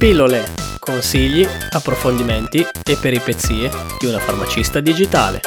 Pillole, consigli, approfondimenti e peripezie di una farmacista digitale.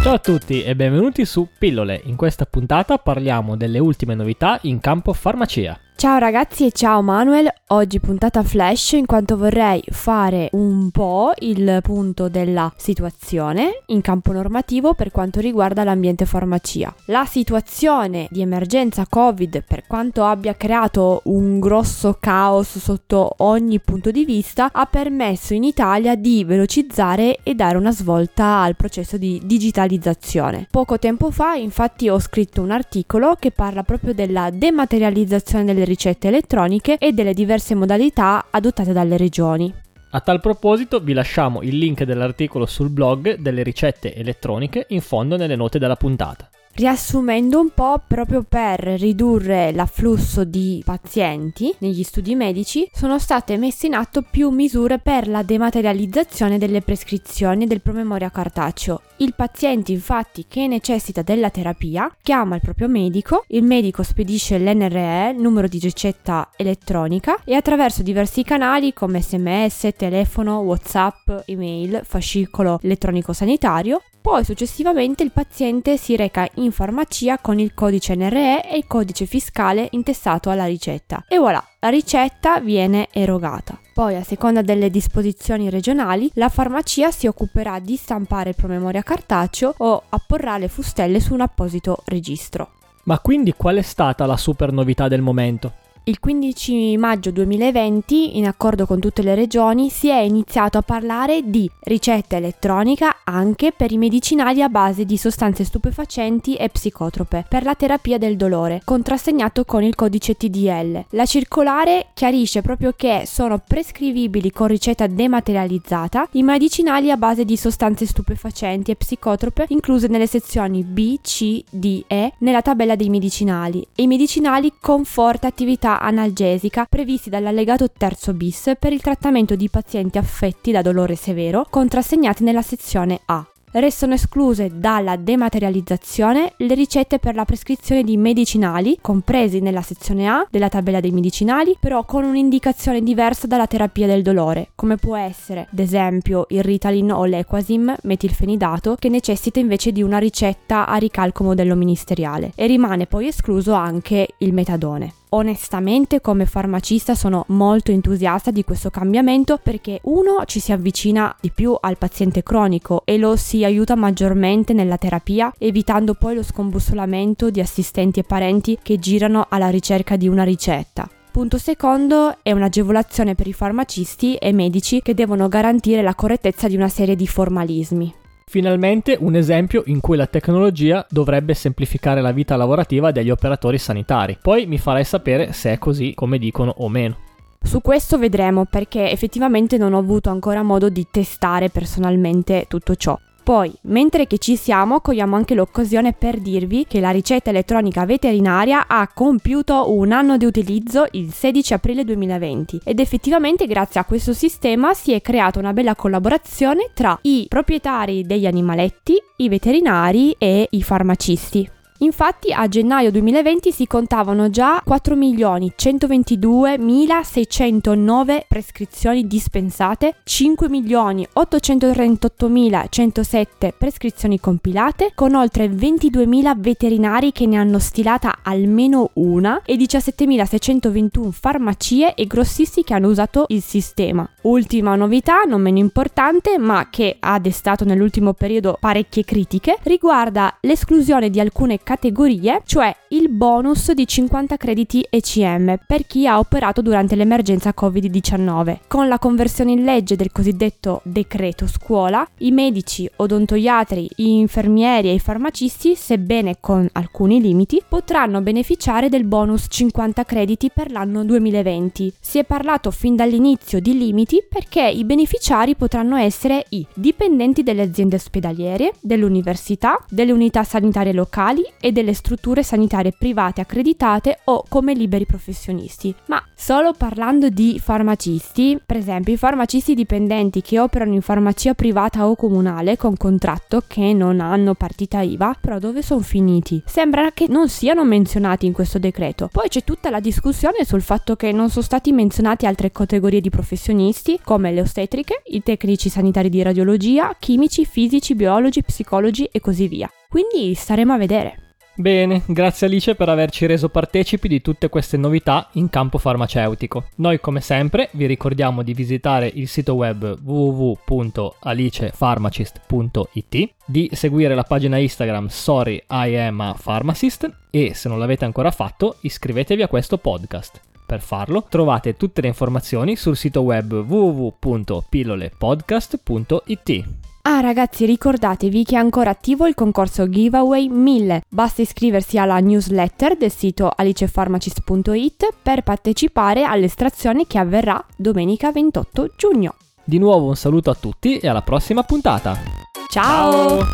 Ciao a tutti e benvenuti su Pillole. In questa puntata parliamo delle ultime novità in campo farmacia. Ciao ragazzi e ciao Manuel, oggi puntata flash in quanto vorrei fare un po' il punto della situazione in campo normativo per quanto riguarda l'ambiente farmacia. La situazione di emergenza Covid, per quanto abbia creato un grosso caos sotto ogni punto di vista, ha permesso in Italia di velocizzare e dare una svolta al processo di digitalizzazione. Poco tempo fa infatti ho scritto un articolo che parla proprio della dematerializzazione delle ricette elettroniche e delle diverse modalità adottate dalle regioni. A tal proposito vi lasciamo il link dell'articolo sul blog delle ricette elettroniche in fondo nelle note della puntata. Riassumendo un po', proprio per ridurre l'afflusso di pazienti negli studi medici, sono state messe in atto più misure per la dematerializzazione delle prescrizioni del promemoria cartaceo. Il paziente infatti che necessita della terapia chiama il proprio medico, il medico spedisce l'NRE, numero di ricetta elettronica, e attraverso diversi canali come sms, telefono, whatsapp, email, fascicolo elettronico sanitario, poi successivamente il paziente si reca in farmacia con il codice NRE e il codice fiscale intestato alla ricetta. E voilà, la ricetta viene erogata. Poi, a seconda delle disposizioni regionali, la farmacia si occuperà di stampare il promemoria cartaceo o apporrà le fustelle su un apposito registro. Ma quindi qual è stata la super novità del momento? Il 15 maggio 2020, in accordo con tutte le regioni, si è iniziato a parlare di ricetta elettronica anche per i medicinali a base di sostanze stupefacenti e psicotrope per la terapia del dolore, contrassegnato con il codice TDL. La circolare chiarisce proprio che sono prescrivibili con ricetta dematerializzata i medicinali a base di sostanze stupefacenti e psicotrope incluse nelle sezioni B, C, D, E nella tabella dei medicinali e i medicinali con forte attività analgesica previsti dall'allegato terzo bis per il trattamento di pazienti affetti da dolore severo contrassegnati nella sezione A. Restano escluse dalla dematerializzazione le ricette per la prescrizione di medicinali, compresi nella sezione A della tabella dei medicinali, però con un'indicazione diversa dalla terapia del dolore, come può essere, ad esempio, il Ritalin o l'Equasim metilfenidato, che necessita invece di una ricetta a ricalco modello ministeriale, e rimane poi escluso anche il metadone. Onestamente come farmacista sono molto entusiasta di questo cambiamento perché uno ci si avvicina di più al paziente cronico e lo si aiuta maggiormente nella terapia evitando poi lo scombussolamento di assistenti e parenti che girano alla ricerca di una ricetta. Punto secondo è un'agevolazione per i farmacisti e medici che devono garantire la correttezza di una serie di formalismi. Finalmente un esempio in cui la tecnologia dovrebbe semplificare la vita lavorativa degli operatori sanitari. Poi mi farai sapere se è così come dicono o meno. Su questo vedremo perché effettivamente non ho avuto ancora modo di testare personalmente tutto ciò. Poi, mentre che ci siamo, cogliamo anche l'occasione per dirvi che la ricetta elettronica veterinaria ha compiuto un anno di utilizzo il 16 aprile 2020 ed effettivamente grazie a questo sistema si è creata una bella collaborazione tra i proprietari degli animaletti, i veterinari e i farmacisti. Infatti a gennaio 2020 si contavano già 4.122.609 prescrizioni dispensate, 5.838.107 prescrizioni compilate, con oltre 22.000 veterinari che ne hanno stilata almeno una e 17.621 farmacie e grossisti che hanno usato il sistema. Ultima novità, non meno importante, ma che ha destato nell'ultimo periodo parecchie critiche, riguarda l'esclusione di alcune categorie, cioè il bonus di 50 crediti ECM per chi ha operato durante l'emergenza Covid-19. Con la conversione in legge del cosiddetto decreto scuola, i medici, odontoiatri, infermieri e i farmacisti, sebbene con alcuni limiti, potranno beneficiare del bonus 50 crediti per l'anno 2020. Si è parlato fin dall'inizio di limiti perché i beneficiari potranno essere i dipendenti delle aziende ospedaliere, dell'università, delle unità sanitarie locali e delle strutture sanitarie private accreditate o come liberi professionisti. Ma solo parlando di farmacisti, per esempio i farmacisti dipendenti che operano in farmacia privata o comunale con contratto che non hanno partita IVA, però dove sono finiti? Sembra che non siano menzionati in questo decreto. Poi c'è tutta la discussione sul fatto che non sono stati menzionati altre categorie di professionisti come le ostetriche, i tecnici sanitari di radiologia, chimici, fisici, biologi, psicologi e così via. Quindi staremo a vedere. Bene, grazie Alice per averci reso partecipi di tutte queste novità in campo farmaceutico. Noi come sempre vi ricordiamo di visitare il sito web www.alicepharmacist.it, di seguire la pagina Instagram Sorry I am a Pharmacist e se non l'avete ancora fatto iscrivetevi a questo podcast. Per farlo trovate tutte le informazioni sul sito web www.pillolepodcast.it. Ah ragazzi ricordatevi che è ancora attivo il concorso giveaway 1000, basta iscriversi alla newsletter del sito alicefarmacist.it per partecipare all'estrazione che avverrà domenica 28 giugno. Di nuovo un saluto a tutti e alla prossima puntata. Ciao! Ciao.